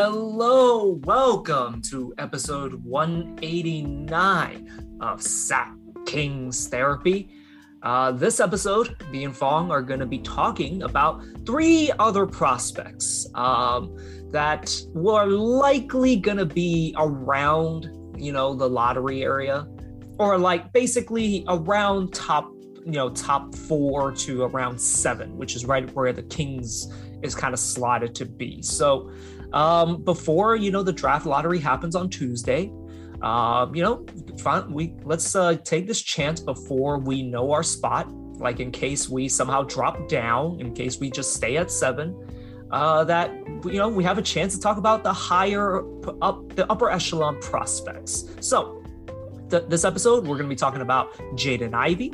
Hello, welcome to episode 189 of Sac Kings Therapy. Uh, this episode, me and Fong are going to be talking about three other prospects um, that were likely going to be around, you know, the lottery area, or like basically around top, you know, top four to around seven, which is right where the Kings is kind of slotted to be. So um, before you know the draft lottery happens on Tuesday. Um, you know, fine, we let's uh, take this chance before we know our spot. Like in case we somehow drop down, in case we just stay at seven, uh, that you know we have a chance to talk about the higher up the upper echelon prospects. So, th- this episode we're going to be talking about Jaden Ivey,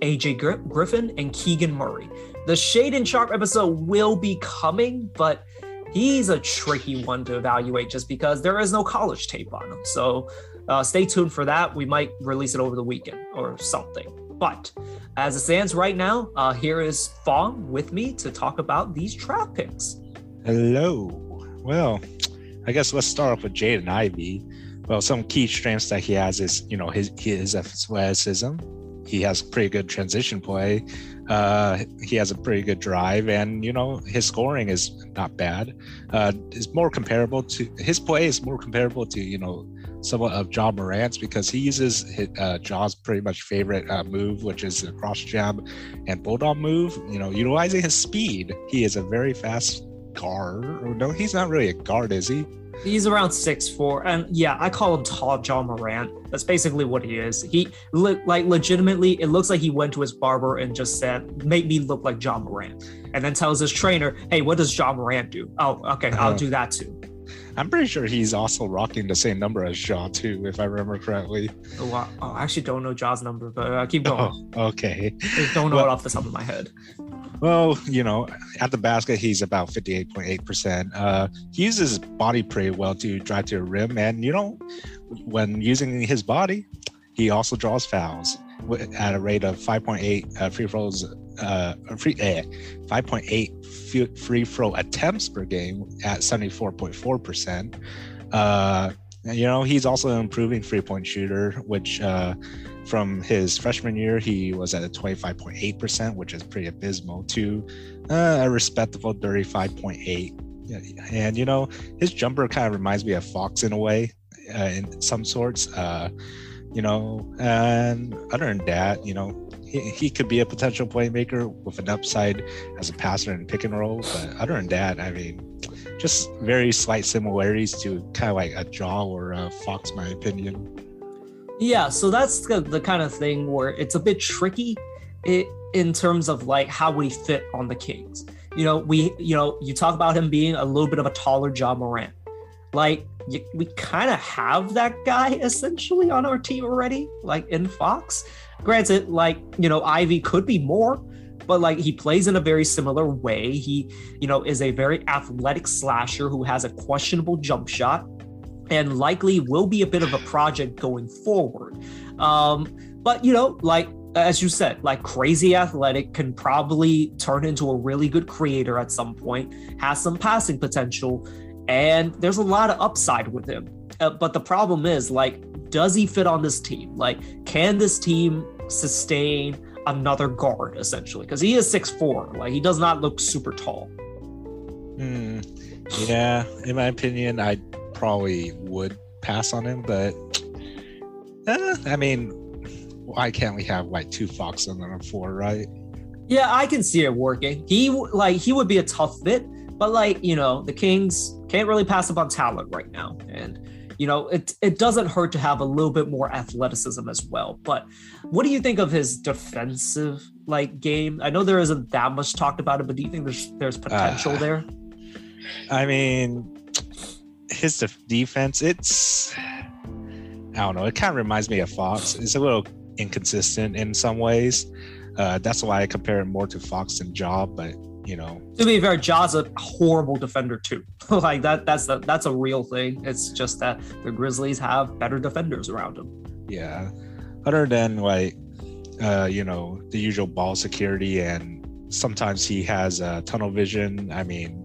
AJ Griffin, and Keegan Murray. The Shaedon Sharpe episode will be coming, but he's a tricky one to evaluate just because there is no college tape on him. So uh, stay tuned for that. We might release it over the weekend or something. But as it stands right now, uh, here is Fong with me to talk about these draft picks. Hello. Well, I guess let's start off with Jaden Ivey. Well, some key strengths that he has is, you know, his his athleticism. He has pretty good transition play. Uh, he has a pretty good drive, and you know his scoring is not bad. Uh, is more comparable to his play is more comparable to you know somewhat of Ja Morant's because he uses his, uh, Ja's pretty much favorite uh, move, which is the cross jab and bulldog move. You know, utilizing his speed. He is a very fast guard. No, he's not really a guard, is he? He's around six four, and yeah, I call him tall Ja Morant. That's basically what he is. He look like legitimately, it looks like he went to his barber and just said, "Make me look like Ja Morant," and then tells his trainer, "Hey, what does Ja Morant do? Oh, okay, I'll uh, do that too." I'm pretty sure he's also rocking the same number as Ja too, if I remember correctly. Oh, oh I actually don't know Ja's number, but I uh, keep going. Oh, okay. I don't know well, it off the top of my head. Well, you know, at the basket, he's about 58.8%. Uh, he uses his body pretty well to drive to a rim. And, you know, when using his body, he also draws fouls at a rate of 5.8 uh, free throws, uh, free, eh, 5.8 free throw attempts per game at 74.4%. Uh, you know, he's also an improving three point shooter, which uh, from his freshman year, he was at a 25.8%, which is pretty abysmal, to uh, a respectable 35.8. And, you know, his jumper kind of reminds me of Fox in a way, uh, in some sorts. Uh, you know, and other than that, you know, he, he could be a potential playmaker with an upside as a passer and pick and roll. But other than that, I mean, just very slight similarities to kind of like a Ja or a Fox, my opinion. Yeah, so that's the, the kind of thing where it's a bit tricky it, in terms of like how we fit on the Kings. You know, we you know you talk about him being a little bit of a taller Ja Morant. Like you, we kind of have that guy essentially on our team already, like in Fox. Granted, like you know, Ivey could be more, but like he plays in a very similar way. He, you know, is a very athletic slasher who has a questionable jump shot and likely will be a bit of a project going forward. Um, but you know, like as you said, like crazy athletic can probably turn into a really good creator at some point, has some passing potential, and there's a lot of upside with him. Uh, but the problem is, like, does he fit on this team? Like, can this team sustain another guard essentially? Because he is six four. Like, he does not look super tall. Hmm. Yeah, in my opinion, I probably would pass on him, but uh, I mean, why can't we have like two Fox and then a four, right? Yeah, I can see it working. He like he would be a tough fit, but like you know, the Kings can't really pass up on talent right now, and you know, it it doesn't hurt to have a little bit more athleticism as well. But what do you think of his defensive like game? I know there isn't that much talked about it, but do you think there's there's potential uh, there? I mean, his defense, it's I don't know. It kind of reminds me of Fox. It's a little inconsistent in some ways. Uh, that's why I compare it more to Fox and Ja, But you know, to be fair, Ja's a horrible defender too. like that. That's the that's a real thing. It's just that the Grizzlies have better defenders around them. Yeah. Other than like, uh, you know, the usual ball security and sometimes he has uh, tunnel vision. I mean,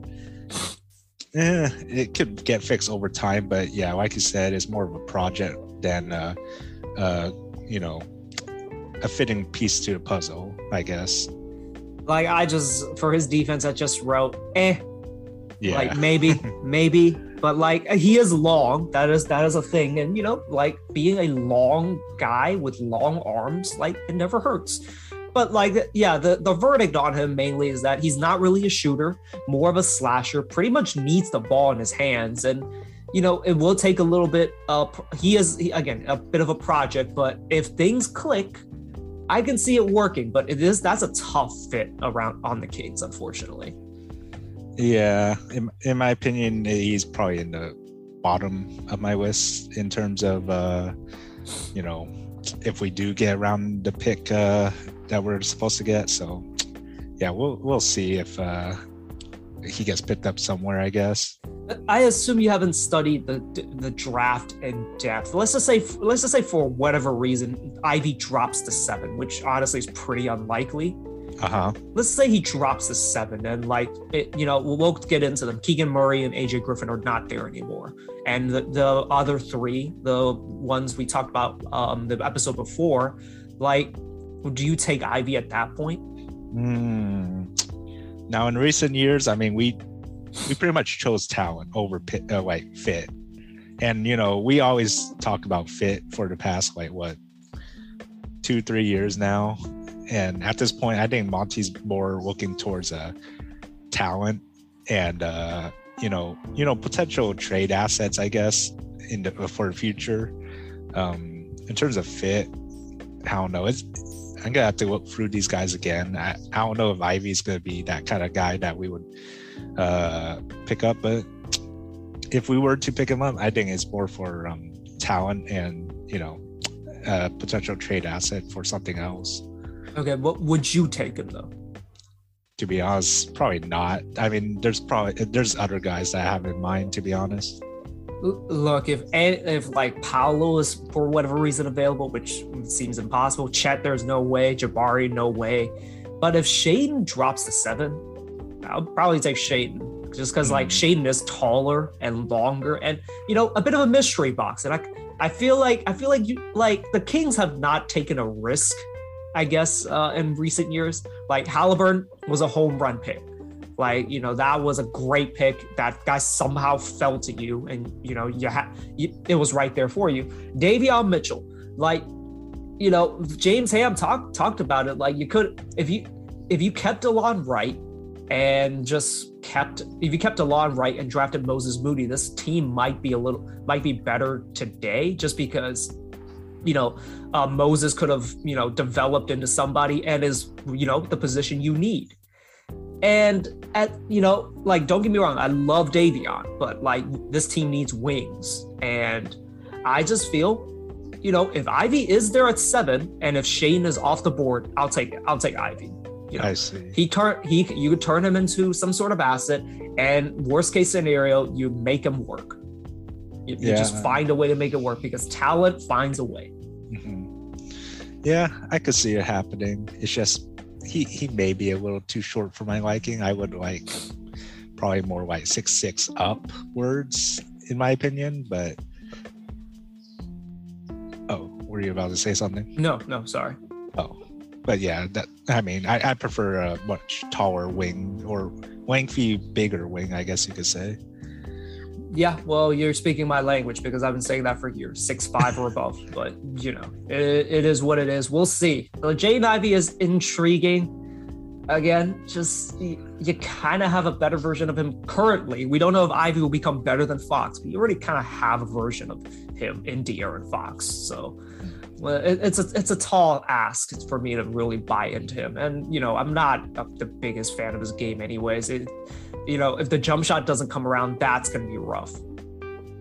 eh, it could get fixed over time, but yeah, like you said, it's more of a project than uh, uh, you know a fitting piece to the puzzle, I guess. Like I just for his defense, I just wrote eh. Yeah. Like maybe, maybe, but like he is long. That is that is a thing, and you know, like being a long guy with long arms, like it never hurts. But like, yeah, the the verdict on him mainly is that he's not really a shooter, more of a slasher. Pretty much needs the ball in his hands, and you know, it will take a little bit. Uh, he is he, again a bit of a project, but if things click, I can see it working. But it is that's a tough fit around on the Kings, unfortunately. Yeah, in, in my opinion, he's probably in the bottom of my list in terms of, uh, you know, if we do get around the pick uh, that we're supposed to get. So, yeah, we'll we'll see if uh, he gets picked up somewhere. I guess. I assume you haven't studied the the draft in depth. Let's just say let's just say for whatever reason Ivey drops to seven, which honestly is pretty unlikely. Uh huh. Let's say he drops to seven, and like it, you know, we'll, we'll get into them. Keegan Murray and AJ Griffin are not there anymore, and the, the other three, the ones we talked about um the episode before, like, do you take Ivey at that point? Mm. Now, in recent years, I mean, we we pretty much chose talent over pit, uh, like fit, and you know, we always talk about fit for the past like what two, three years now, and at this point, I think Monty's more looking towards a uh, talent and uh, you know, you know, potential trade assets, I guess, in the, for the future. Um, in terms of fit, I don't know. It's I'm gonna have to look through these guys again. I, I don't know if Ivey's gonna be that kind of guy that we would uh, pick up, but if we were to pick him up, I think it's more for um, talent and you know, a potential trade asset for something else. Okay, what would you take him though? To be honest, probably not. I mean, there's probably there's other guys that I have in mind. To be honest look if if like Paolo is for whatever reason available, which seems impossible. Chet, there's no way. Jabari, no way. But if Shaedon drops to seven, I'll probably take Shaedon just because mm. like Shaedon is taller and longer, and you know a bit of a mystery box. And I I feel like I feel like you like the Kings have not taken a risk, I guess, uh, in recent years. Like Halliburton was a home run pick. Like, you know, that was a great pick. That guy somehow fell to you, and you know, you had it was right there for you. Davion Mitchell, like, you know, James Ham talked talked about it. Like, you could if you if you kept Delon Wright and just kept if you kept Delon Wright and drafted Moses Moody, this team might be a little might be better today, just because you know uh, Moses could have you know developed into somebody and is you know the position you need. And at you know, like don't get me wrong, I love Davion, but like this team needs wings. And I just feel, you know, if Ivey is there at seven and if Shane is off the board, I'll take it. I'll take Ivey. You know, I see. He turn he you could turn him into some sort of asset, and worst case scenario, you make him work. You, yeah. you just find a way to make it work because talent finds a way. Mm-hmm. Yeah, I could see it happening. It's just he he may be a little too short for my liking. I would like probably more like six six upwards in my opinion, but oh, were you about to say something? No, no, sorry. Oh, but yeah, that I mean, I, I prefer a much taller wing or lengthy, bigger wing, I guess you could say. Yeah, well, you're speaking my language because I've been saying that for years, six five or above. But you know, it, it is what it is. We'll see. Jaden Ivey is intriguing. Again, just you, you kind of have a better version of him currently. We don't know if Ivey will become better than Fox, but you already kind of have a version of him in De'Aaron Fox. So well, it, it's a it's a tall ask for me to really buy into him. And you know, I'm not the biggest fan of his game, anyways. It, you know, if the jump shot doesn't come around, that's going to be rough.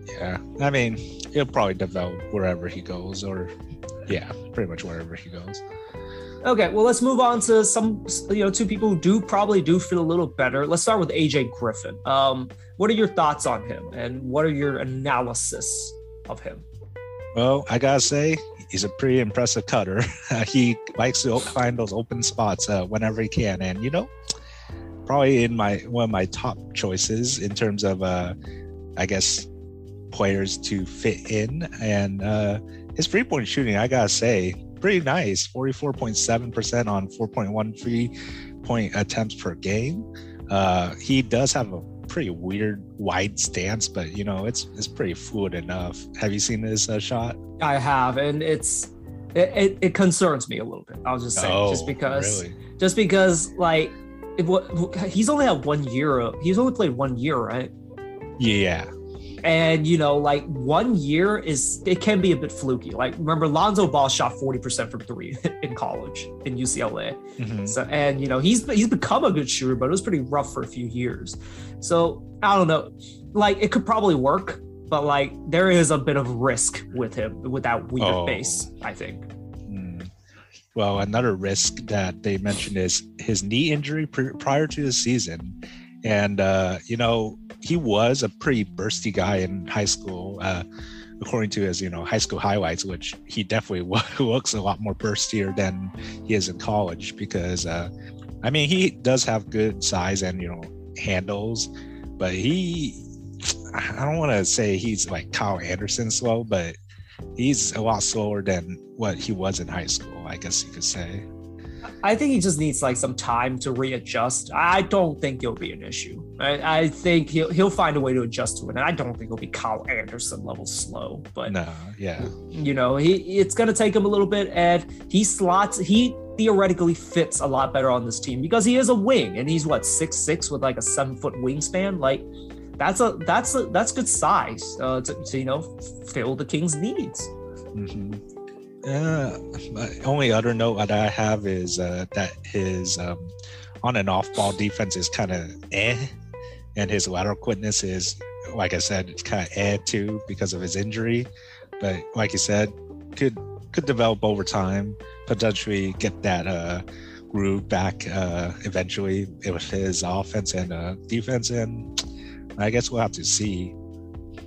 Yeah. I mean, he'll probably develop wherever he goes, or yeah, pretty much wherever he goes. Okay, well, let's move on to some, you know, two people who do probably do feel a little better. Let's start with AJ Griffin. Um, what are your thoughts on him, and what are your analysis of him? Well, I gotta say, he's a pretty impressive cutter. he likes to find those open spots uh, whenever he can, and you know, probably in my one of my top choices in terms of uh, I guess players to fit in and uh, his three point shooting. I gotta say, pretty nice. Forty four point seven percent on four point one four point one three point attempts per game. Uh, he does have a pretty weird wide stance, but you know it's it's pretty fluid enough. Have you seen this uh, shot? I have, and it's it, it, it, concerns me a little bit. I'll just say, oh, just because, really? just because, like, it, what he's only had one year. He's only played one year, right? Yeah. And you know, like one year is it can be a bit fluky. Like remember, Lonzo Ball shot forty percent from three in college in UCLA. Mm-hmm. So and you know he's he's become a good shooter, but it was pretty rough for a few years. So I don't know. Like it could probably work, but like there is a bit of risk with him with that weird oh. base. I think. Well, another risk that they mentioned is his knee injury prior to the season, and uh, you know he was a pretty bursty guy in high school, uh, according to his you know high school highlights, which he definitely looks a lot more burstier than he is in college. Because uh, I mean, he does have good size and you know handles, but he I don't want to say he's like Kyle Anderson slow, but he's a lot slower than what he was in high school. I guess you could say. I think he just needs like some time to readjust. I don't think it'll be an issue. I, I, think he'll he'll find a way to adjust to it. And I don't think he'll be Kyle Anderson level slow. But no, yeah, you know, he it's gonna take him a little bit, and he slots he theoretically fits a lot better on this team because he is a wing and he's what six six with like a seven foot wingspan. Like that's a that's a that's good size uh, to, to you know fill the Kings' needs. Mm-hmm. Uh, my only other note that I have is uh, that his um, on and off ball defense is kind of eh, and his lateral quickness is, like I said, it's kind of eh too because of his injury. But like you said, could could develop over time, potentially get that uh, groove back uh, eventually with his offense and uh, defense. And I guess we'll have to see.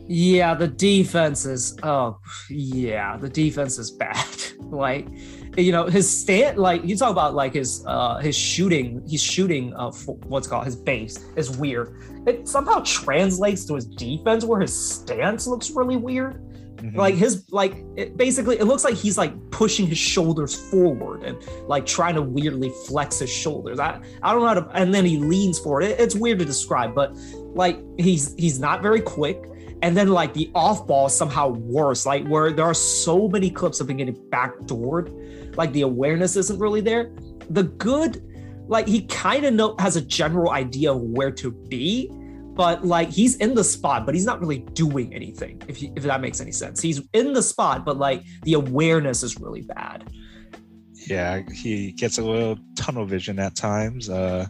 Yeah, the defense is oh yeah, the defense is bad. like you know his stand like you talk about like his uh his shooting he's shooting uh what's called his base is weird. It somehow translates to his defense where his stance looks really weird. Mm-hmm. like his like it basically it looks like he's like pushing his shoulders forward and like trying to weirdly flex his shoulders. I i don't know how to and then he leans forward. It, it's weird to describe but like he's he's not very quick and then like the off ball somehow worse, like where there are so many clips of him getting backdoored, like the awareness isn't really there. The good, like he kind of know has a general idea of where to be, but like he's in the spot, but he's not really doing anything. If if that makes any sense, he's in the spot, but like the awareness is really bad. Yeah, he gets a little tunnel vision at times. Uh,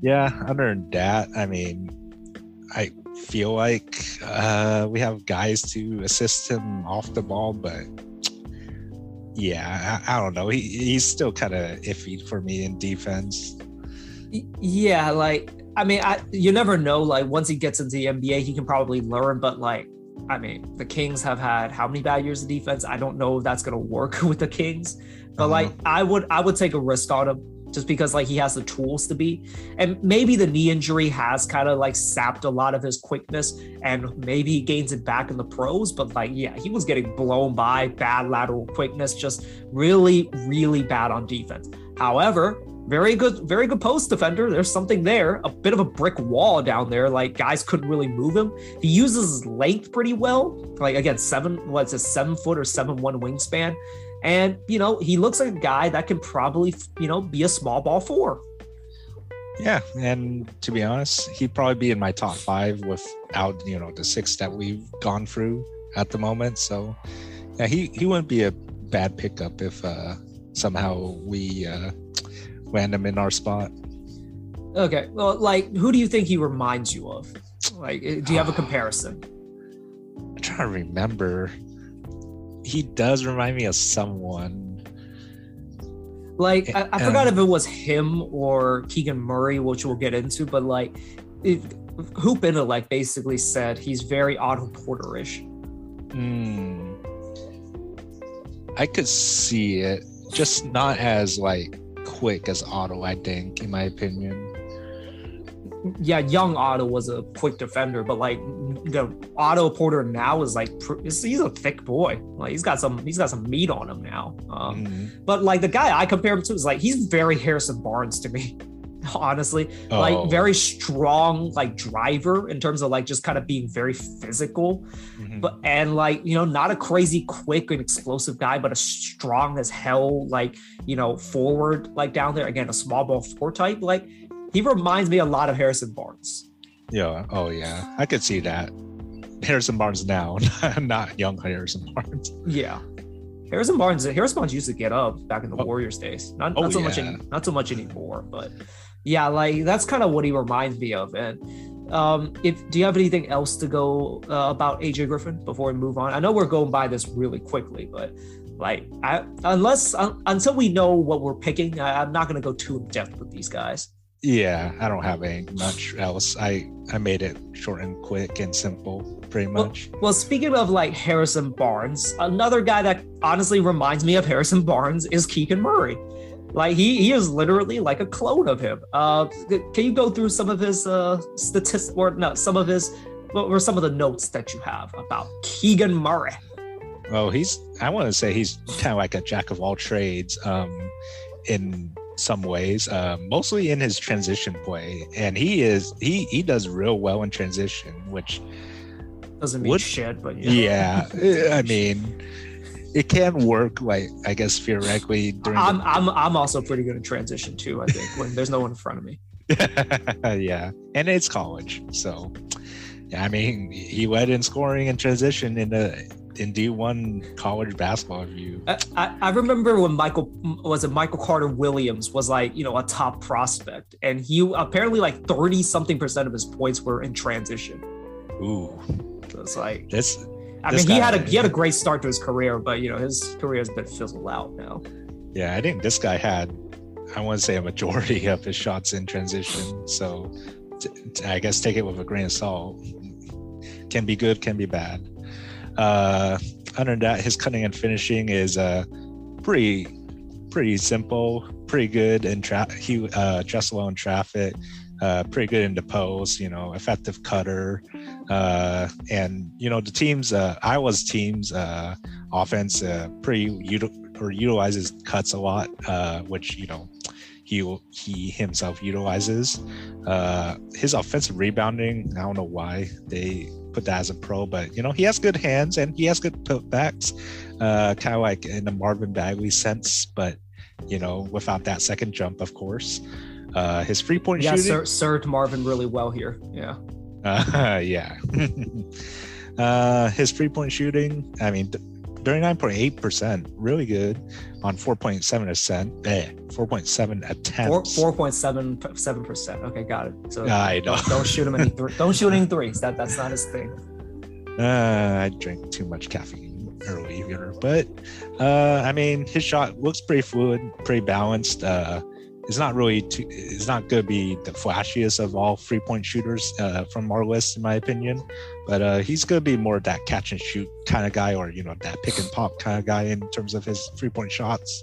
yeah, other than that, I mean, I feel like uh, we have guys to assist him off the ball, but yeah, I, I don't know. He, he's still kind of iffy for me in defense. Yeah, like I mean, I, you never know. Like once he gets into the NBA, he can probably learn. But like, I mean, the Kings have had how many bad years of defense? I don't know if that's gonna work with the Kings. But uh-huh. like, I would I would take a risk on him just because like he has the tools to be. And maybe the knee injury has kind of like sapped a lot of his quickness and maybe he gains it back in the pros. But like, yeah, he was getting blown by bad lateral quickness, just really, really bad on defense. However, very good, very good post defender. There's something there, a bit of a brick wall down there. Like guys couldn't really move him. He uses his length pretty well. Like again, seven, what's a seven foot or seven one wingspan. And, you know, he looks like a guy that can probably, you know, be a small ball four. Yeah. And to be honest, he'd probably be in my top five without, you know, the six that we've gone through at the moment. So, yeah, he, he wouldn't be a bad pickup if uh, somehow we uh, land him in our spot. Okay. Well, like, who do you think he reminds you of? Like, do you have a comparison? I'm trying to remember he does remind me of someone. Like I, I forgot if it was him or Keegan Murray, which we'll get into, but like it, Hoop Intellect basically said he's very Otto Porterish. Hmm. I could see it, just not as like quick as Otto. I think, in my opinion. Yeah, young Otto was a quick defender, but like the Otto Porter now is like he's a thick boy. Like he's got some he's got some meat on him now. Um, mm-hmm. But like the guy I compare him to is like he's very Harrison Barnes to me. honestly oh. like very strong like driver in terms of like just kind of being very physical mm-hmm. but and like you know not a crazy quick and explosive guy but a strong as hell like you know forward like down there again a small ball four type like he reminds me a lot of harrison barnes yeah oh yeah i could see that harrison barnes now not young harrison barnes yeah Harrison Barnes, Harrison Barnes used to get up back in the oh. Warriors days. Not, not oh, so yeah. much, any, not so much anymore. But yeah, like that's kind of what he reminds me of. And um, if do you have anything else to go uh, about AJ Griffin before we move on? I know we're going by this really quickly, but like I, unless uh, until we know what we're picking, I, I'm not going to go too in depth with these guys. Yeah, I don't have any much else. I I made it short and quick and simple, pretty much. Well, well, speaking of like Harrison Barnes, another guy that honestly reminds me of Harrison Barnes is Keegan Murray. Like he he is literally like a clone of him. Uh, can you go through some of his uh statistics or no some of his what were some of the notes that you have about Keegan Murray? Well, he's I want to say he's kind of like a jack of all trades um, in some ways, uh, mostly in his transition play, and he is he he does real well in transition, which doesn't mean would, shit, but yeah, yeah I mean it can work like i guess theoretically during I'm, the- I'm i'm also pretty good at transition too i think when there's no one in front of me. Yeah and it's college so yeah i mean he led in scoring and transition in the in D1 college basketball view. I, I remember when Michael was it Michael Carter Williams was like, you know, a top prospect and he apparently like 30 something percent of his points were in transition. Ooh. So it's like this I mean, he had a he had a great start to his career, but you know his career has been fizzled out now. Yeah, I think this guy had, I want to say a majority of his shots in transition. So, t- t- I guess take it with a grain of salt. Can be good, can be bad. Uh, other than that, his cutting and finishing is uh, pretty pretty simple, pretty good in traffic. He uh, just alone traffic uh, pretty good in the post, you know, effective cutter. Uh, and, you know, the team's, uh, Iowa's team's uh, offense uh, pretty util- or utilizes cuts a lot, uh, which, you know, he, he himself utilizes. Uh, his offensive rebounding, I don't know why they put that as a pro, but, you know, he has good hands and he has good putbacks, uh, kind of like in the Marvin Bagley sense, but, you know, without that second jump, of course. Uh, his free point yeah, shooting. Ser- served Marvin really well here. Yeah. Uh, yeah. uh, his free point shooting, I mean, 39.8%, really good on 4.7 percent. Eh, 4.7 attempts. 4, 4.77%. Okay, got it. So I know. Don't, don't shoot him any th- don't shoot any threes. That that's not his thing. Uh, I drink too much caffeine earlier, but uh, I mean, his shot looks pretty fluid, pretty balanced. Uh, it's not really too, it's not going to be the flashiest of all three point shooters uh, from our list, in my opinion. But uh, he's going to be more of that catch and shoot kind of guy, or you know that pick and pop kind of guy in terms of his three point shots.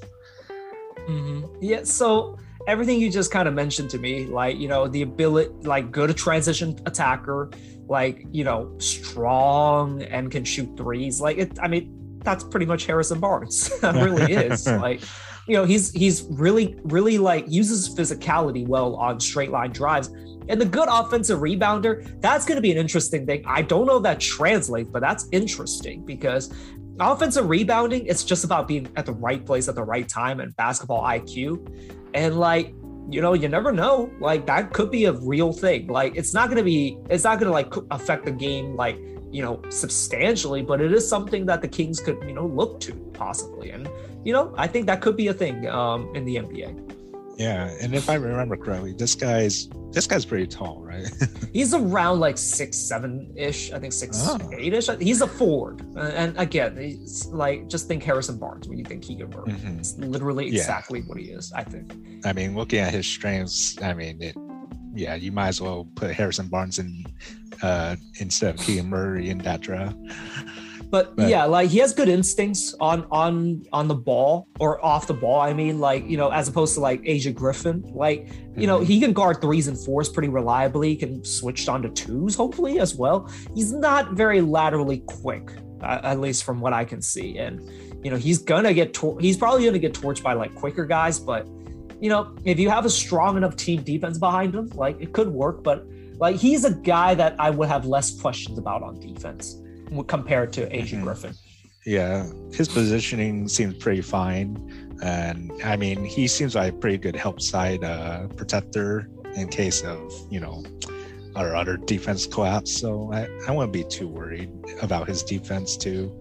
Mm-hmm. Yeah. So everything you just kind of mentioned to me, like you know the ability, like good transition attacker, like you know strong and can shoot threes. Like it. I mean, that's pretty much Harrison Barnes. that really is. like you know, he's he's really really like uses physicality well on straight line drives. And the good offensive rebounder, that's going to be an interesting thing. I don't know if that translates, but that's interesting because offensive rebounding, it's just about being at the right place at the right time and basketball IQ. And like, you know, you never know. Like that could be a real thing. Like it's not going to be, it's not going to like affect the game like, you know, substantially, but it is something that the Kings could, you know, look to possibly. And you know, I think that could be a thing um, in the NBA. Yeah, and if I remember correctly, this guy's this guy's pretty tall, right? he's around like six seven ish. I think six oh. eight ish. He's a forward, and again, he's like just think Harrison Barnes when you think Keegan Murray. Mm-hmm. It's literally exactly yeah. what he is. I think. I mean, looking at his strengths, I mean, it, yeah, you might as well put Harrison Barnes in uh, instead of Keegan Murray in that draft. but Right. yeah, like he has good instincts on on on the ball or off the ball. I mean, like you know, as opposed to like AJ Griffin, like you know, Mhm. he can guard threes and fours pretty reliably. He can switch on to twos, hopefully as well. He's not very laterally quick, uh, at least from what I can see. And you know, he's gonna get tor- he's probably gonna get torched by like quicker guys. But you know, if you have a strong enough team defense behind him, like it could work. But like he's a guy that I would have less questions about on defense compared to AJ Mhm. Griffin. Yeah, his positioning seems pretty fine, and I mean, he seems like a pretty good help side uh, protector in case of you know our other defense collapse. So I, I wouldn't be too worried about his defense too.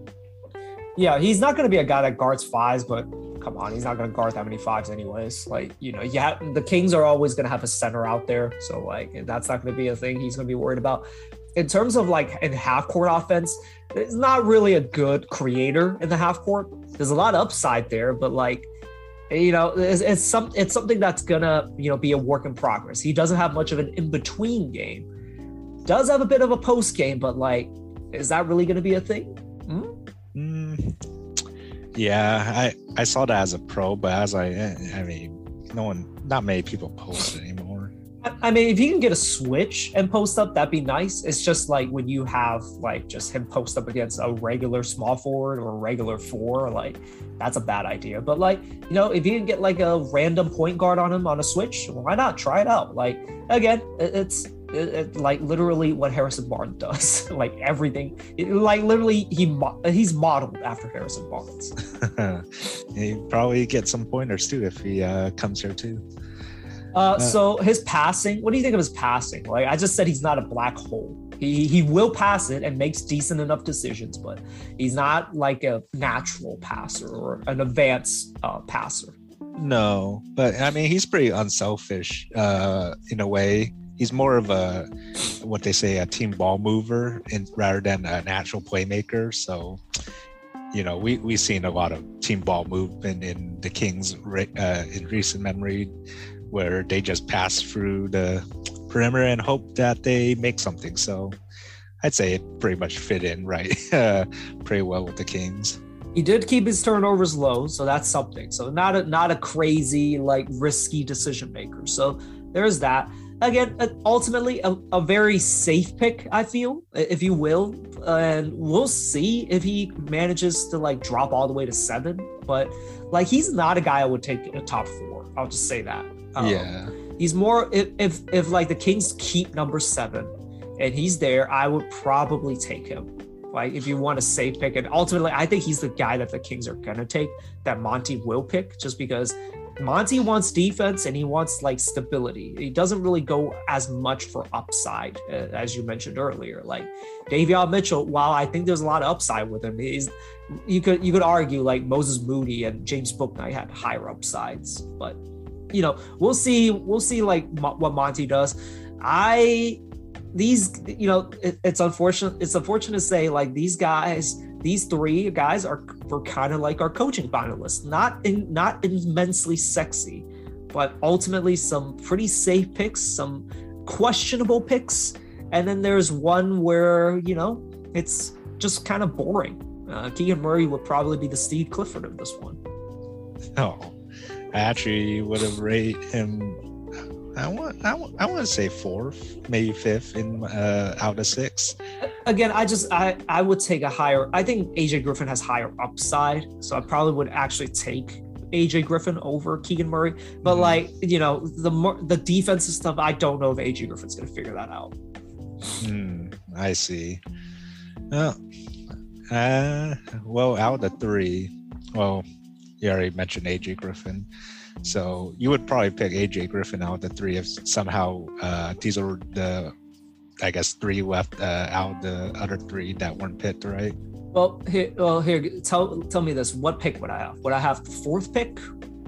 Yeah, he's not going to be a guy that guards fives, but come on, he's not going to guard that many fives anyways. Like, you know, yeah, the Kings are always going to have a center out there. So, like, that's not going to be a thing he's going to be worried about. In terms of like in half court offense, it's not really a good creator in the half court. There's a lot of upside there, but like, you know, it's, it's some it's something that's gonna you know be a work in progress. He doesn't have much of an in between game. Does have a bit of a post game, but like, is that really gonna be a thing? Hmm? Mm, yeah, I I saw that as a pro, but as I I mean, no one, not many people post anymore. I- mean, if you can get a switch and post up, that'd be nice. It's just like when you have like just him post up against a regular small forward or a regular four, like that's a bad idea. But like, you know, if you can get like a random point guard on him on a switch, why not try it out? Like again, it's it, it, like literally what Harrison Barnes does. like everything, it- like literally he mo- he's modeled after Harrison Barnes. he probably get some pointers too if he uh, comes here too. Uh, so his passing, what do you think of his passing? Like I just said, he's not a black hole. He he will pass it and makes decent enough decisions, but he's not like a natural passer or an advanced uh, passer. No, but I mean he's pretty unselfish uh, in a way. He's more of a what they say a team ball mover, in, rather than a natural playmaker. So, you know, we we've seen a lot of team ball movement in the Kings uh, in recent memory, where they just pass through the perimeter and hope that they make something. So, I'd say it pretty much fit in right, pretty well with the Kings. He did keep his turnovers low, so that's something. So not a not a crazy like risky decision maker. So there's that. Again, uh, ultimately a, a very safe pick, I feel, if you will, and we'll see if he manages to like drop all the way to seven. But like he's not a guy I would take in a top four. I'll just say that. Um, yeah. He's more if, if if like the Kings keep number seven and he's there, I would probably take him. Like if you want a safe pick, and ultimately, I think he's the guy that the Kings are gonna take. That Monty will pick, just because Monty wants defense and he wants like stability. He doesn't really go as much for upside, uh, as you mentioned earlier. Like Davion Mitchell, while I think there's a lot of upside with him, he's you could you could argue like Moses Moody and James Bouknight had higher upsides, but you know we'll see we'll see like mo- what Monty does. I these you know it, it's unfortunate it's unfortunate to say like these guys these three guys are were kind of like our coaching finalists. Not in not immensely sexy but ultimately some pretty safe picks some questionable picks. And then there's one where you know it's just kind of boring. Uh, Keegan Murray would probably be the Steve Clifford of this one. No, I actually would have rated him. I want, I want, I want to say fourth, maybe fifth in uh, out of six. again i just i i would take a higher i think aj griffin has higher upside so i probably would actually take aj griffin over keegan murray but Mhm. like you know the more the defensive stuff i don't know if aj griffin's gonna figure that out Hmm, I see. Well, uh, well, out of three, well, you already mentioned AJ Griffin, so you would probably pick AJ Griffin out of the three if somehow uh, these are the, I guess, three left uh, out of the other three that weren't picked, right? well here well here tell tell me this what pick would i have would i have the fourth pick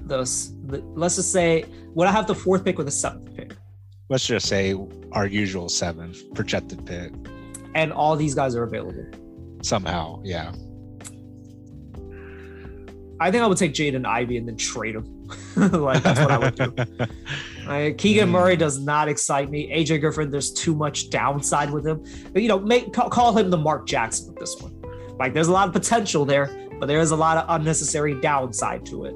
Those, the let's just say would i have the fourth pick or the seventh pick Let's just say our usual seventh projected pick. and all these guys are available Somehow, yeah. I think i would take jaden ivey and then trade him like that's what i would do Like, Keegan Mm. Murray does not excite me. AJ Griffin, there's too much downside with him. But, you know, make call, call him the Mark Jackson of this one. Like there's a lot of potential there, but there is a lot of unnecessary downside to it.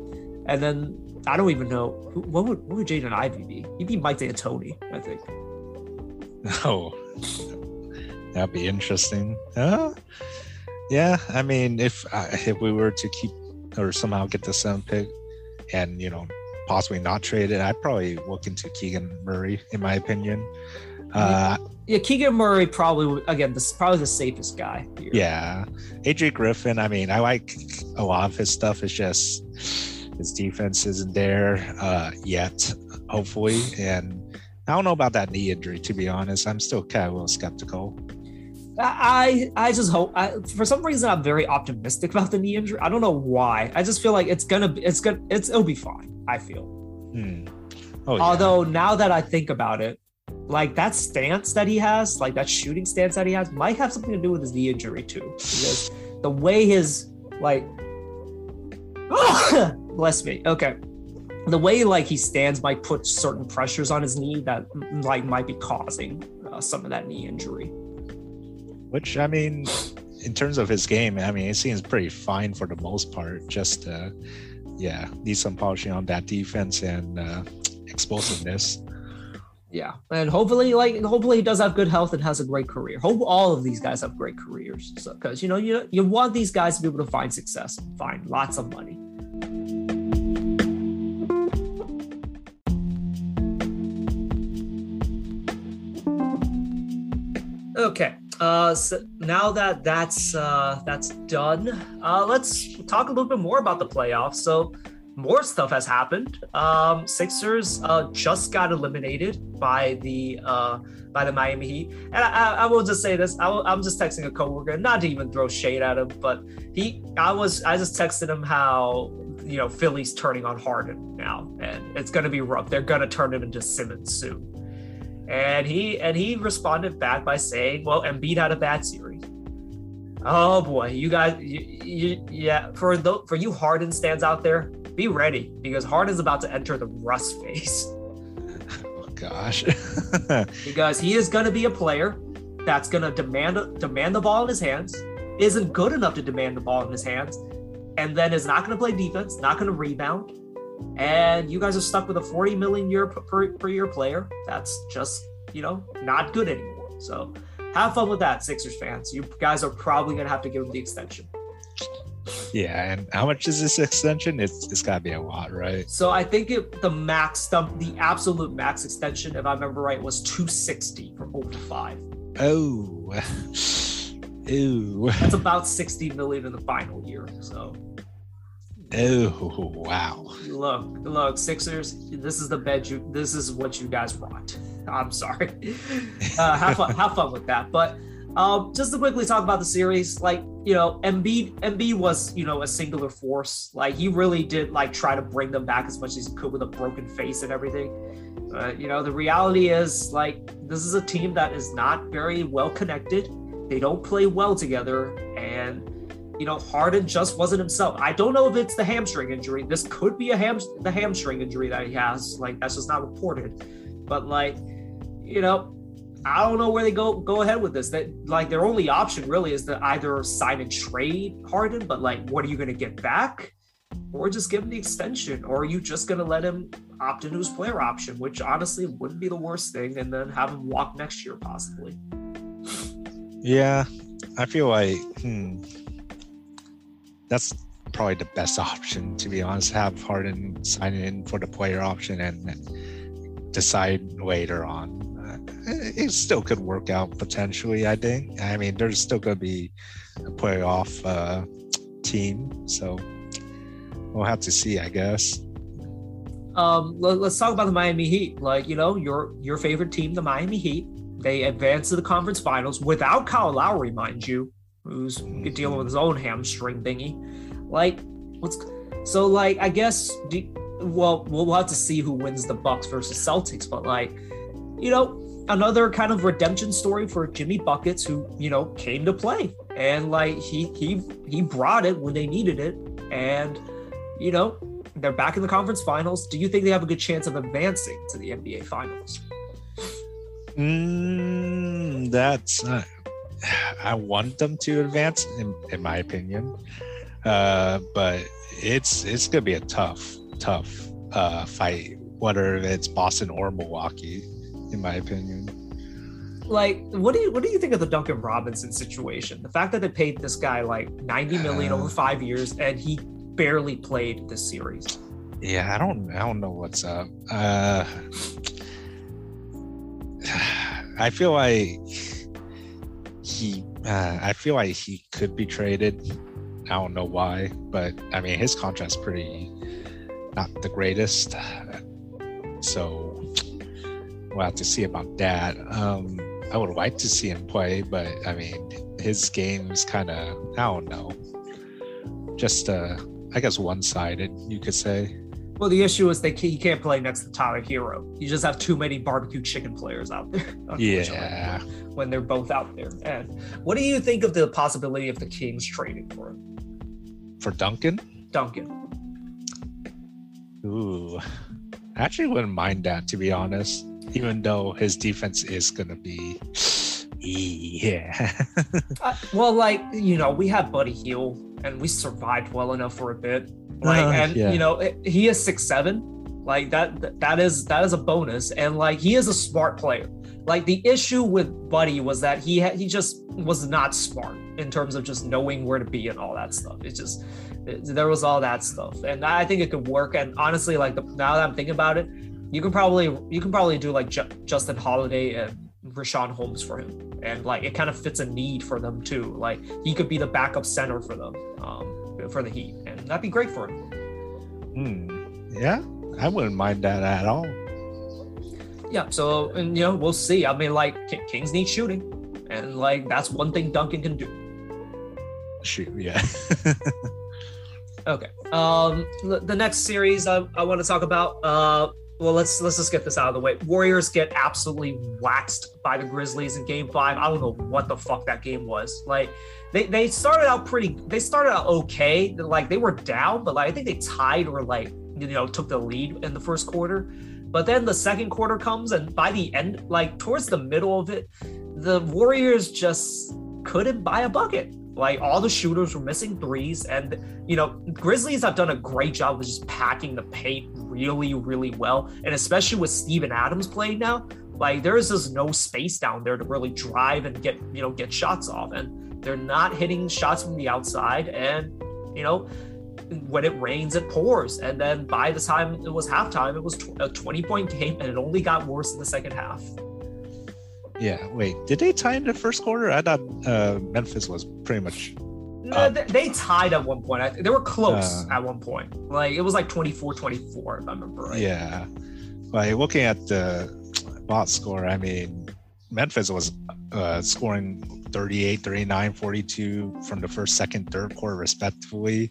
And then I don't even know who, what would what would Jaden Ivey be? He'd be Mike D'Antoni, I think. Oh, that'd be interesting. Uh, yeah, I mean, if uh, if we were to keep or somehow get the seventh pick, and you know possibly not trade it, I'd probably look into Keegan Murray, in my opinion. Uh, yeah, Keegan Murray probably again this is probably the safest guy. Here. Yeah, AJ Griffin. I mean, I like a lot of his stuff. It's just his defense isn't there uh, yet. Hopefully, and I don't know about that knee injury. To be honest, I'm still kind of a little skeptical. I I just hope I, for some reason I'm very optimistic about the knee injury. I don't know why. I just feel like it's gonna it's gonna it's it'll be fine. I feel. Hmm. Oh, yeah. Although now that I think about it, like that stance that he has, like that shooting stance that he has, might have something to do with his knee injury too. Because the way his like, bless me. Okay, the way like he stands might put certain pressures on his knee that like might be causing uh, some of that knee injury. Which I mean, in terms of his game, I mean, it seems pretty fine for the most part. Just uh, yeah, need some polishing on that defense and uh, explosiveness. Yeah, and hopefully, like hopefully, he does have good health and has a great career. Hope all of these guys have great careers, because so, you know you you want these guys to be able to find success, find lots of money. Okay, uh, so now that that's uh, that's done, uh, let's talk a little bit more about the playoffs. So more stuff has happened. Um, Sixers uh, just got eliminated by the uh, by the Miami Heat, and I, I will just say this: I am just texting a coworker, not to even throw shade at him, but he, I was, I just texted him how you know Philly's turning on Harden now, and it's going to be rough. They're going to turn him into Simmons soon. And he and he responded back by saying, "Well, Embiid had a bad series." Oh boy, you guys, you, you, yeah. For the for you Harden stands out there, be ready because Harden's about to enter the rust phase. Oh gosh, because he is going to be a player that's going to demand demand the ball in his hands, isn't good enough to demand the ball in his hands, and then is not going to play defense, not going to rebound, and you guys are stuck with a 40 million year per, per year player. That's just you know not good anymore. So have fun with that sixers fans. You guys are probably going to have to give him the extension. Yeah and how much is this extension? It's, it's got to be a lot right? So i think it, the max the, the absolute max extension if i remember right was 260 for over five. Oh. Ew. That's about 60 million in the final year. So Oh wow! Look, look, Sixers. This is the bed you. This is what you guys want. I'm sorry. Uh, have fun. have fun with that. But um, just to quickly talk about the series, like you know, Embiid. Embiid was you know a singular force. Like he really did like try to bring them back as much as he could with a broken face and everything. But you know, the reality is like this is a team that is not very well connected. They don't play well together, and you know, Harden just wasn't himself. I don't know if it's the hamstring injury. This could be a ham the hamstring injury that he has. Like that's just not reported. But like, you know, I don't know where they go go ahead with this. That like their only option really is to either sign and trade Harden, but like, what are you going to get back? Or just give him the extension, or are you just gonna let him opt into his player option, which honestly wouldn't be the worst thing, and then have him walk next year possibly. Yeah, I feel like hmm, that's probably the best option to be honest. Have Harden sign in for the player option and decide later on. It still could work out potentially. I think. I mean, there's still going to be a playoff uh, team, so we'll have to see. I guess. Um, let, us talk about the Miami Heat. Like you know, your your favorite team, the Miami Heat. They advanced to the conference finals without Kyle Lowry, mind you who's dealing with his own hamstring thingy. Like, what's so like? I guess do, well, we'll have to see who wins the Bucks versus Celtics, but like, you know, another kind of redemption story for Jimmy Buckets, who you know came to play and like he he he brought it when they needed it, and you know they're back in the conference finals. Do you think they have a good chance of advancing to the NBA finals? Mm, that's uh, I want them to advance, in, in my opinion. Uh, but it's it's gonna be a tough, tough uh, fight, whether it's Boston or Milwaukee, in my opinion. Like, what do you what do you think of the Duncan Robinson situation? The fact that they paid this guy like 90 million uh, over five years and he barely played this series. Yeah, I don't I don't know what's up. Uh I feel like he uh, I feel like he could be traded. I don't know why, but I mean his contract's pretty not the greatest. So we'll have to see about that. Um, I would like to see him play, but I mean his game's kind of I don't know, just uh, I guess one sided you could say. Well, the issue is they he can't play next to Tyler Herro. You just have too many barbecue chicken players out there. Yeah, when they're both out there. And what do you think of the possibility of the Kings trading for him? For Duncan? Duncan. Ooh, I actually wouldn't mind that to be honest. Even though his defense is gonna be, yeah. uh, well, like you know, we have Buddy Hield and we survived well enough for a bit like uh, and yeah. you know he is six seven like that that is that is a bonus and like he is a smart player like the issue with buddy was that he had he just was not smart in terms of just knowing where to be and all that stuff it just it, there was all that stuff and i think it could work and honestly like the, now that i'm thinking about it you can probably you can probably do like J- justin holiday and Richaun Holmes for him. And like it kind of fits a need for them too. Like he could be the backup center for them. Um, for the Heat, and that'd be great for him. Hmm. Yeah, I wouldn't mind that at all. Yeah. So, and you know, we'll see. I mean, like Kings need shooting, and like that's one thing Duncan can do. Shoot. Yeah. okay. Um, the next series I, I want to talk about. Uh, well, let's let's just get this out of the way. Warriors get absolutely waxed by the Grizzlies in Game Five. I don't know what the fuck that game was. Like, they they started out pretty. They started out okay. Like they were down, but like I think they tied or like you know took the lead in the first quarter. But then the second quarter comes, and by the end, like towards the middle of it, the Warriors just couldn't buy a bucket. Like all the shooters were missing threes, and you know Grizzlies have done a great job of just packing the paint really, really well, and especially with Steven Adams playing now. Like there is just no space down there to really drive and get you know get shots off, and they're not hitting shots from the outside, and you know when it rains, it pours. And then by the time it was halftime, it was a 20 point game and it only got worse in the second half. Yeah. Wait, did they tie in the first quarter? I thought uh, Memphis was pretty much. No, they, they, tied at one point. I they were close uh, at one point. Like it was like 24 24, if I remember right. Yeah. Like looking at the bot score, I mean, Memphis was uh, scoring 38, 39, 42 from the first, second, third quarter, respectively.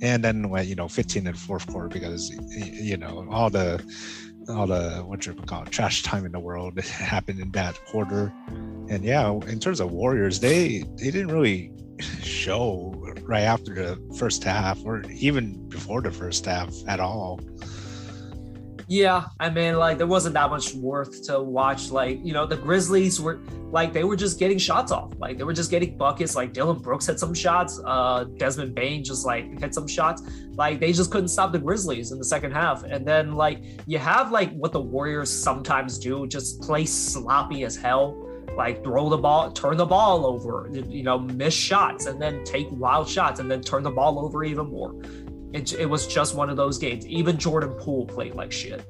And then, you know, 15 in fourth quarter because, you know, all the all the what you call trash time in the world happened in that quarter. And yeah, in terms of Warriors, they they didn't really show right after the first half or even before the first half at all. Yeah, I mean, like there wasn't that much worth to watch. Like, you know, the Grizzlies were like they were just getting shots off. Like they were just getting buckets. Like Dillon Brooks had some shots. Uh Desmond Bane just like had some shots. Like they just couldn't stop the Grizzlies in the second half. And then like you have like what the Warriors sometimes do, just play sloppy as hell. Like throw the ball, turn the ball over, you know, miss shots and then take wild shots and then turn the ball over even more. It, it was just one of those games. Even Jordan Poole played like shit.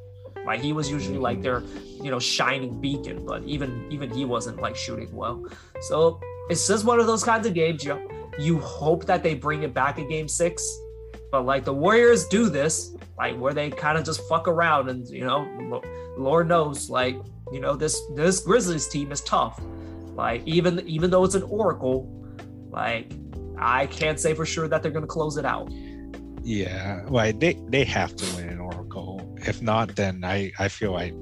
Like he was usually like mhm. their, you know, shining beacon, but even even he wasn't like shooting well. So it's just one of those kinds of games. You you hope that they bring it back in Game Six, but like the Warriors do this, like where they kind of just fuck around and you know, Lord knows, like you know this this Grizzlies team is tough. Like even even though it's an Oracle, like I can't say for sure that they're gonna close it out. Yeah, like they they have to win in Oracle. If not, then I I feel like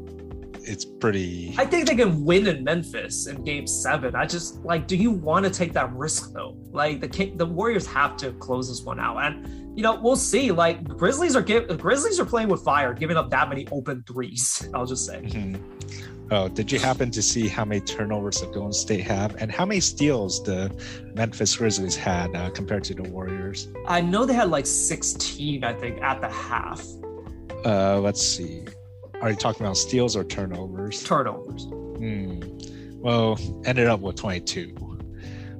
it's pretty. I think they can win in Memphis in Game Seven. I just like, do you want to take that risk though? Like the the Warriors have to close this one out, and you know we'll see. Like Grizzlies are give, Grizzlies are playing with fire, giving up that many open threes. I'll just say. Mm-hmm. Oh, did you happen to see how many turnovers the Golden State have, and how many steals the Memphis Grizzlies had uh, compared to the Warriors? I know they had like 16, I think, at the half. Uh, let's see. Are you talking about steals or turnovers? Turnovers. Hmm. Well, ended up with 22,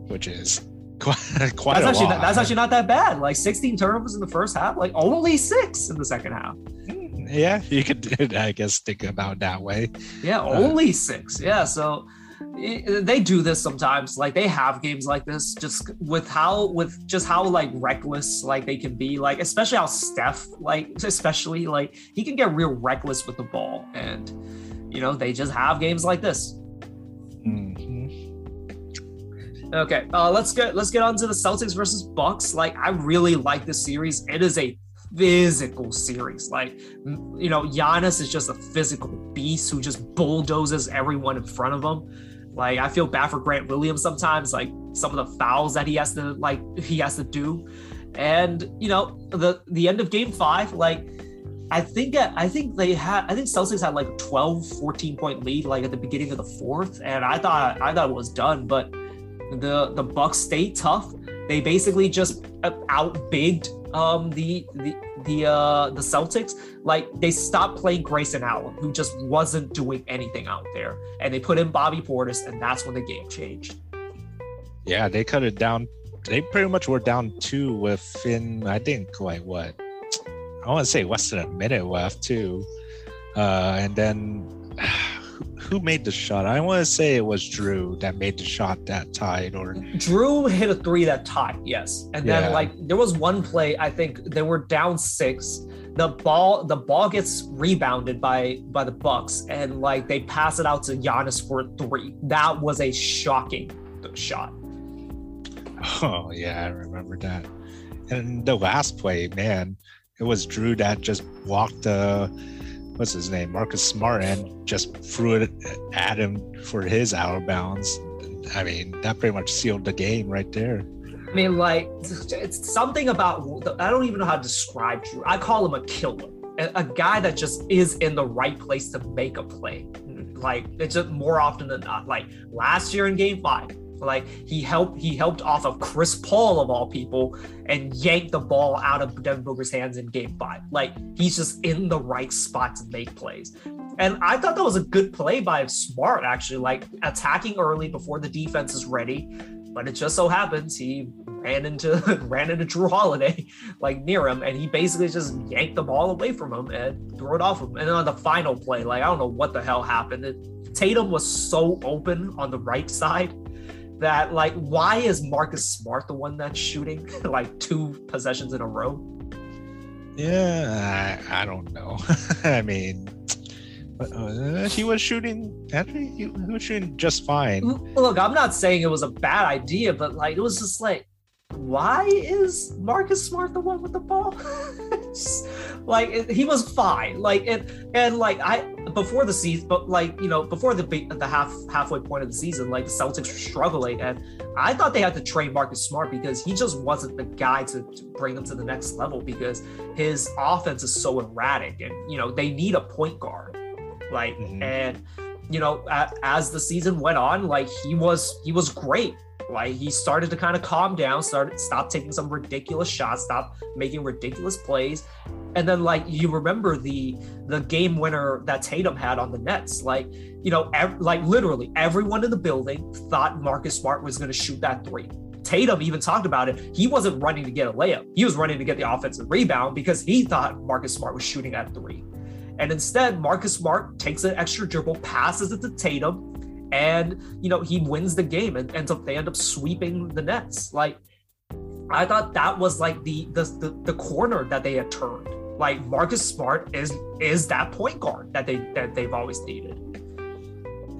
which is quite, quite that's a actually lot. not, that's actually not that bad. Like 16 turnovers in the first half, like only six in the second half. Yeah, you could, I guess, think about that way. Yeah, Uh, only six. Yeah, so they do this sometimes. Like they have games like this, just with how with just how like reckless like they can be. Like especially how Steph like especially like he can get real reckless with the ball, and you know they just have games like this. Mhm. Okay, uh, let's get let's get on to the Celtics versus Bucks. Like, I really like this series. It is a physical series. Like, you know, Giannis is just a physical beast who just bulldozes everyone in front of him. Like, I feel bad for Grant Williams sometimes. Like some of the fouls that he has to like he has to do, and you know, the the end of Game Five, like. I think I think they had I think Celtics had like a 12 14 point lead like at the beginning of the fourth and I thought I thought it was done but the the Bucks stayed tough. They basically just outbigged um, the the the uh, the Celtics. Like they stopped playing Grayson Allen, who just wasn't doing anything out there, and they put in Bobby Portis, and that's when the game changed. Yeah, they cut it down. They pretty much were down two within, I think, like what? I want to say less than a minute left, too. Uh, and then who made the shot? I want to say it was Jrue that made the shot that tied, or Jrue hit a three that tied, yes, and then Yeah. like there was one play. I think they were down six. The ball the ball gets rebounded by by the Bucks, and like they pass it out to Giannis for a three. That was a shocking shot. oh yeah, I remember that. And the last play, man, it was Jrue that just walked the what's his name, Marcus Smart, and just threw it at him for his out of bounds. I mean, that pretty much sealed the game right there. I mean, like, it's something about, I don't even know how to describe Jrue. I call him a killer, a, guy that just is in the right place to make a play. Like, it's just more often than not. Like, last year in game five, like he helped he helped off of Chris Paul of all people and yanked the ball out of Devin Booker's hands in game five. Like he's just in the right spot to make plays. And I thought that was a good play by Smart, actually, like attacking early before the defense is ready. But it just so happens he ran into ran into Jrue Holiday like near him, and he basically just yanked the ball away from him and threw it off him. And then on the final play, like I don't know what the hell happened. It, Tatum was so open on the right side that like why is Marcus Smart the one that's shooting like two possessions in a row? Yeah, I, I don't know. I mean, uh, he was shooting. Actually, he, he was shooting just fine. Look, I'm not saying it was a bad idea, but like it was just like, why is Marcus Smart the one with the ball? Like it, he was fine. Like and and like I before the season, but like you know before the the half halfway point of the season, like the Celtics were struggling, and I thought they had to trade Marcus Smart because he just wasn't the guy to, to bring them to the next level because his offense is so erratic, and you know they need a point guard, like Mhm. and you know a, as the season went on, like he was he was great. Like he started to kind of calm down, started stop taking some ridiculous shots, stop making ridiculous plays, and then like you remember the the game winner that Tatum had on the Nets, like you know, ev- like literally everyone in the building thought Marcus Smart was going to shoot that three. Tatum even talked about it. He wasn't running to get a layup. He was running to get the offensive rebound because he thought Marcus Smart was shooting at three. And instead, Marcus Smart takes an extra dribble, passes it to Tatum, and you know he wins the game and ends up they end up sweeping the Nets. Like I thought that was like the the the, the corner that they had turned. Like Marcus Smart is is that point guard that they that they've always needed.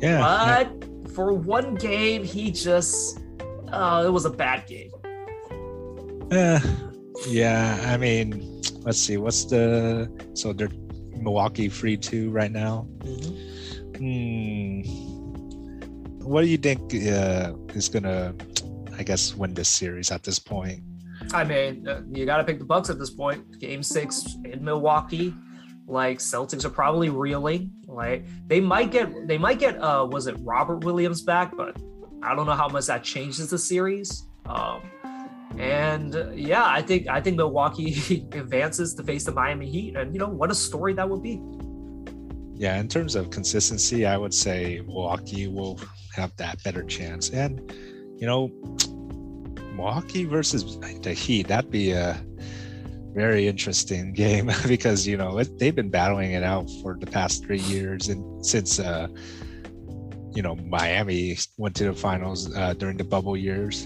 Yeah, But for one game, he just uh, it was a bad game. yeah, yeah. I mean, let's see. What's the so they're Milwaukee free two right now. Hmm. What do you think uh, is gonna, I guess, win this series at this point? I mean, uh, you got to pick the Bucks at this point. Game six in Milwaukee. Like Celtics are probably reeling. Like they might get they might get uh was it Robert Williams back, but I don't know how much that changes the series. Um, and uh, yeah, I think I think Milwaukee advances to face the Miami Heat, and you know what a story that would be. Yeah, in terms of consistency, I would say Milwaukee will have that better chance. And you know, Milwaukee versus the Heat, that'd be a very interesting game because you know it, they've been battling it out for the past three years, and since uh, you know Miami went to the finals uh, during the bubble years.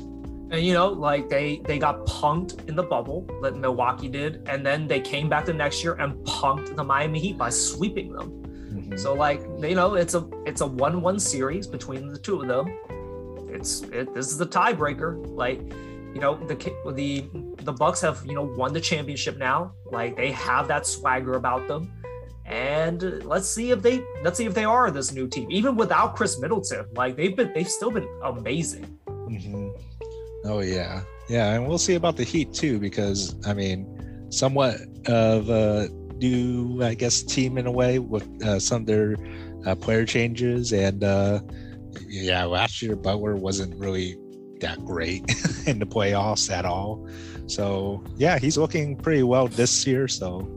And you know, like they they got punked in the bubble, like Milwaukee did, and then they came back the next year and punked the Miami Heat by sweeping them. Mm-hmm. So like you know, it's a it's a one one series between the two of them. It's it, this is the tiebreaker. Like you know the the the Bucks have you know won the championship now. Like they have that swagger about them, and let's see if they let's see if they are this new team. Even without Khris Middleton, like they've been they've still been amazing. Mm-hmm. Oh yeah, yeah, and we'll see about the Heat too because I mean, somewhat of a new I guess team in a way with uh, some of their uh, player changes and. uh yeah, last year Butler wasn't really that great in the playoffs at all. So yeah, he's looking pretty well this year. So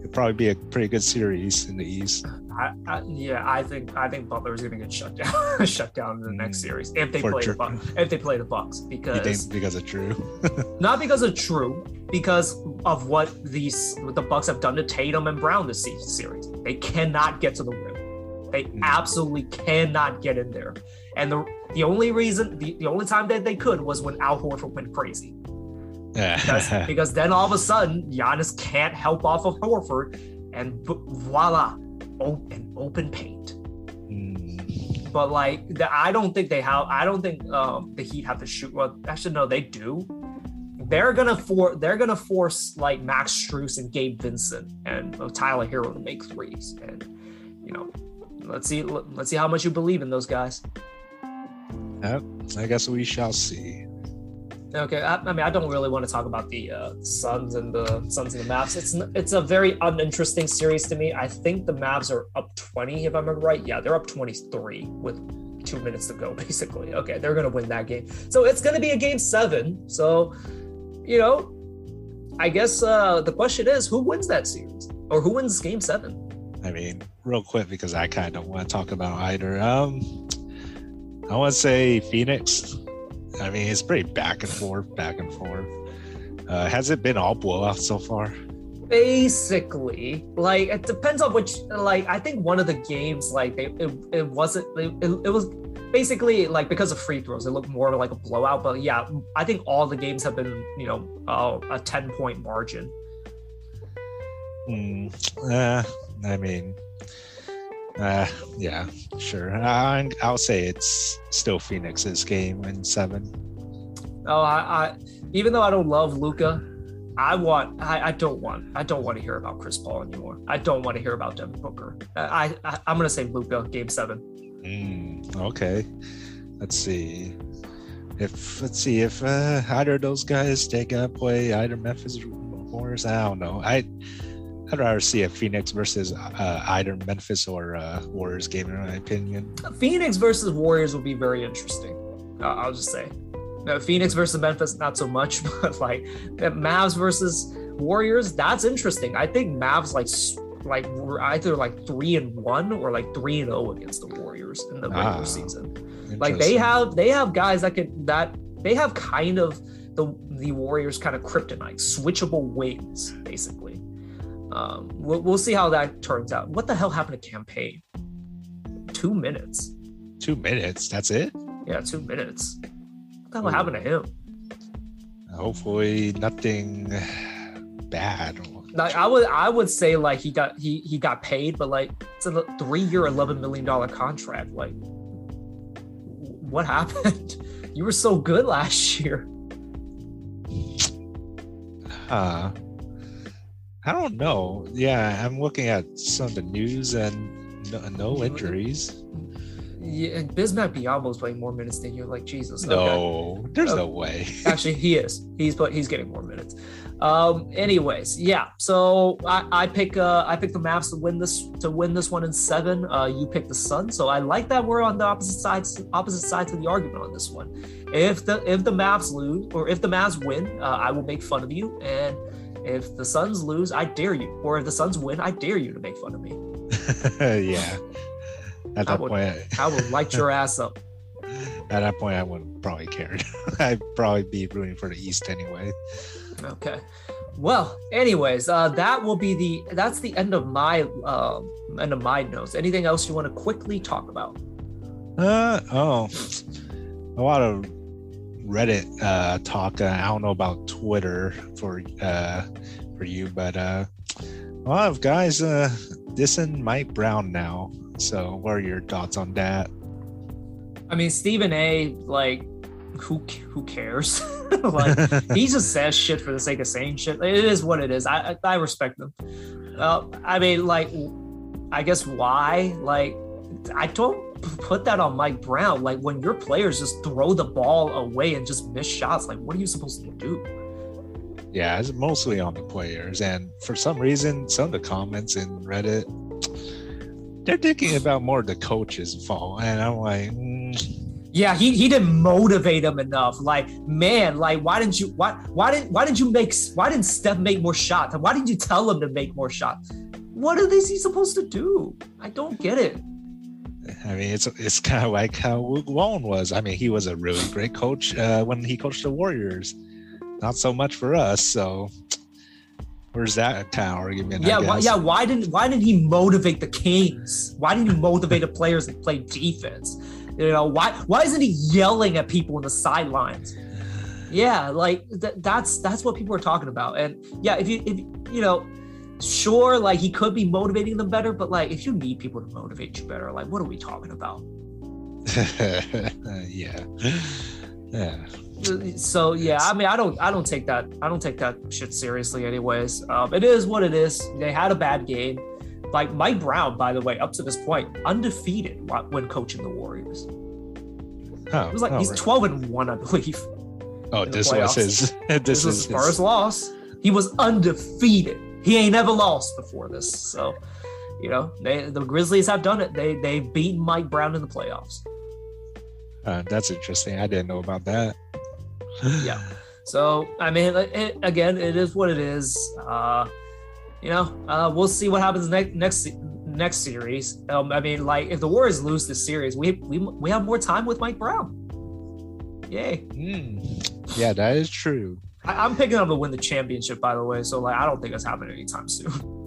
it'll probably be a pretty good series in the East. I, I, yeah, I think I think Butler is going to get shut down, shut down in the next mm. series if they play the Bucks. If they play the Bucks, because because of Jrue, not because of Jrue, because of what these what the Bucks have done to Tatum and Brown this series. They cannot get to the rim. They mm. absolutely cannot get in there. And the the only reason, the, the only time that they could was when Al Horford went crazy. Because, because then all of a sudden, Giannis can't help off of Horford, and voila, open open paint. Mm. But like, the, I don't think they have. I don't think um, the Heat have to shoot. Well, actually, no, they do. They're gonna for they're gonna force like Max Strus and Gabe Vincent and uh, Tyler Herro to make threes, and you know, let's see let's see how much you believe in those guys. Yep, I guess we shall see. Okay, I, I, mean, I don't really want to talk about the uh, Suns and the Suns and the Mavs. It's it's a very uninteresting series to me. I think the Mavs are up 20, if I'm right. Yeah, they're up 23 with two minutes to go, basically. Okay, they're gonna win that game. So it's gonna be a game seven. So, you know, I guess uh, the question is, who wins that series, or who wins game seven? I mean, real quick because I kind of want to talk about either. Um, I want to say Phoenix. I mean, it's pretty back and forth, back and forth. Uh, has it been all blowout so far? Basically, like it depends on which. Like I think one of the games, like they, it, it wasn't. It, it was basically like because of free throws, it looked more like a blowout. But yeah, I think all the games have been, you know, uh, a ten point margin. Mm, uh, I mean, uh, yeah, sure. I, I'll say it's still Phoenix's game in seven. Oh, I, I even though I don't love Luka, I want I, I don't want I don't want to hear about Chris Paul anymore. I don't want to hear about Devin Booker. I, I am gonna say Luka game seven. Mm, okay, let's see. If let's see if uh, either of those guys take gonna play either Memphis Warriors. I don't know. I I'd rather see a Phoenix versus uh, either Memphis or uh, Warriors game, in my opinion. Phoenix versus Warriors would be very interesting. Uh, I'll just say. Phoenix versus Memphis, not so much, but like Mavs versus Warriors, that's interesting. I think Mavs like like were either like three and one or like three and zero oh against the Warriors in the regular ah, season. Like they have they have guys that could that they have kind of the the Warriors kind of kryptonite, switchable wings, basically. Um, we'll, we'll see how that turns out. What the hell happened to Cam Payne? Two minutes. Two minutes. That's it. Yeah, two minutes. What the hell happened to him? Hopefully, nothing bad. Like I would, I would say like he got he he got paid, but like it's a three-year, eleven million dollar contract. Like, what happened? You were so good last year. Uh I don't know. Yeah, I'm looking at some of the news and no, no injuries. yeah, and Bismack Biyombo's playing more minutes than you. Like Jesus. No, okay. there's Okay. no way. Actually, he is. He's but he's getting more minutes. Um. Anyways, yeah. So I, I pick uh I pick the Mavs to win this to win this one in seven. Uh, you pick the Sun. So I like that we're on the opposite sides opposite sides of the argument on this one. If the if the Mavs lose or if the Mavs win, uh, I will make fun of you. And if the Suns lose, I dare you. Or if the Suns win, I dare you to make fun of me. yeah. At I that would- point, I would light your ass up. at that point, I wouldn't probably care. I'd probably be rooting for the East anyway. Okay. Well, anyways, uh, that will be the that's the end of my uh, end of my notes. Anything else you want to quickly talk about? Uh oh, a lot of Reddit uh, talk. Uh, I don't know about Twitter for uh, for you, but uh, a lot of guys uh, dissing Mike Brown now. So, what are your thoughts on that? I mean, Stephen A. Like, who who cares? like, he just says shit for the sake of saying shit. It is what it is. I I, respect them. Uh, I mean, like, I guess why? Like, I don't put that on Mike Brown. Like, when your players just throw the ball away and just miss shots, like, what are you supposed to do? yeah, it's mostly on the players, and for some reason, some of the comments in Reddit, they're thinking about more the coach's fault, and I'm like, mm, Yeah, he, he didn't motivate him enough. Like, man, like why didn't you why why didn't why didn't you make why didn't Steph make more shots? Why didn't you tell him to make more shots? What is he supposed to do? I don't get it. I mean, it's it's kind of like how Walton was. I mean, he was a really great coach uh, when he coached the Warriors. Not so much for us. So, where's that kind of argument? Yeah, why, yeah. Why didn't why didn't he motivate the Kings? Why didn't he motivate the players to play defense? You know, why why isn't he yelling at people in the sidelines? Yeah, like th- that's that's what people are talking about. And yeah, if you if you know, sure, like he could be motivating them better, but like if you need people to motivate you better, like what are we talking about? yeah, yeah. So yeah, I mean, I don't I don't take that I don't take that shit seriously. Anyways, um, it is what it is. They had a bad game. Like Mike Brown, by the way, up to this point, undefeated when coaching the Warriors. Oh, It was like oh, he's right. 12 and one, I believe. oh this was his. This, This was is his first loss. He was undefeated. He ain't ever lost before this. So, you know, they the Grizzlies have done it. They they've beaten Mike Brown in the playoffs. Uh, that's interesting. I didn't know about that. Yeah. So I mean, it, it- again, it is what it is. Uh, you know, uh, we'll see what happens next next next series. Um, I mean, like if the Warriors lose this series, we we we have more time with Mike Brown. Yay! Mm. Yeah, that is true. I, I'm picking up to win the championship, by the way. So like, I don't think it's happening anytime soon.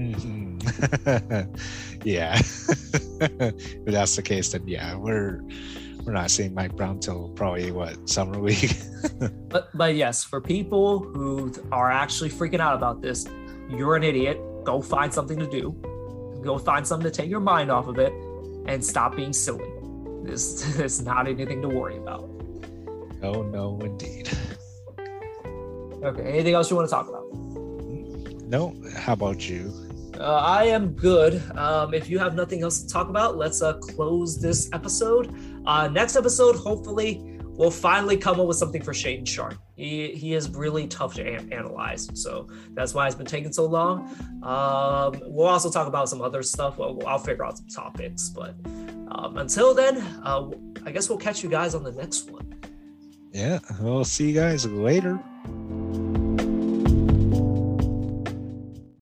Mhm. yeah. if that's the case, then yeah, we're we're not seeing Mike Brown till probably what summer week. But but yes, for people who are actually freaking out about this, you're an idiot. Go find something to do. Go find something to take your mind off of it, and stop being silly. This is not anything to worry about. oh no, indeed. Okay. Anything else you want to talk about? No, how about you? Uh, I am good. Um, if you have nothing else to talk about, let's uh, close this episode. Uh, next episode, hopefully, we'll finally come up with something for Shaedon Sharpe. He, he is really tough to an- analyze, so that's why it's been taking so long. Um, we'll also talk about some other stuff. Well, I'll figure out some topics, but um, until then, uh, I guess we'll catch you guys on the next one. Yeah. Well, see you guys later.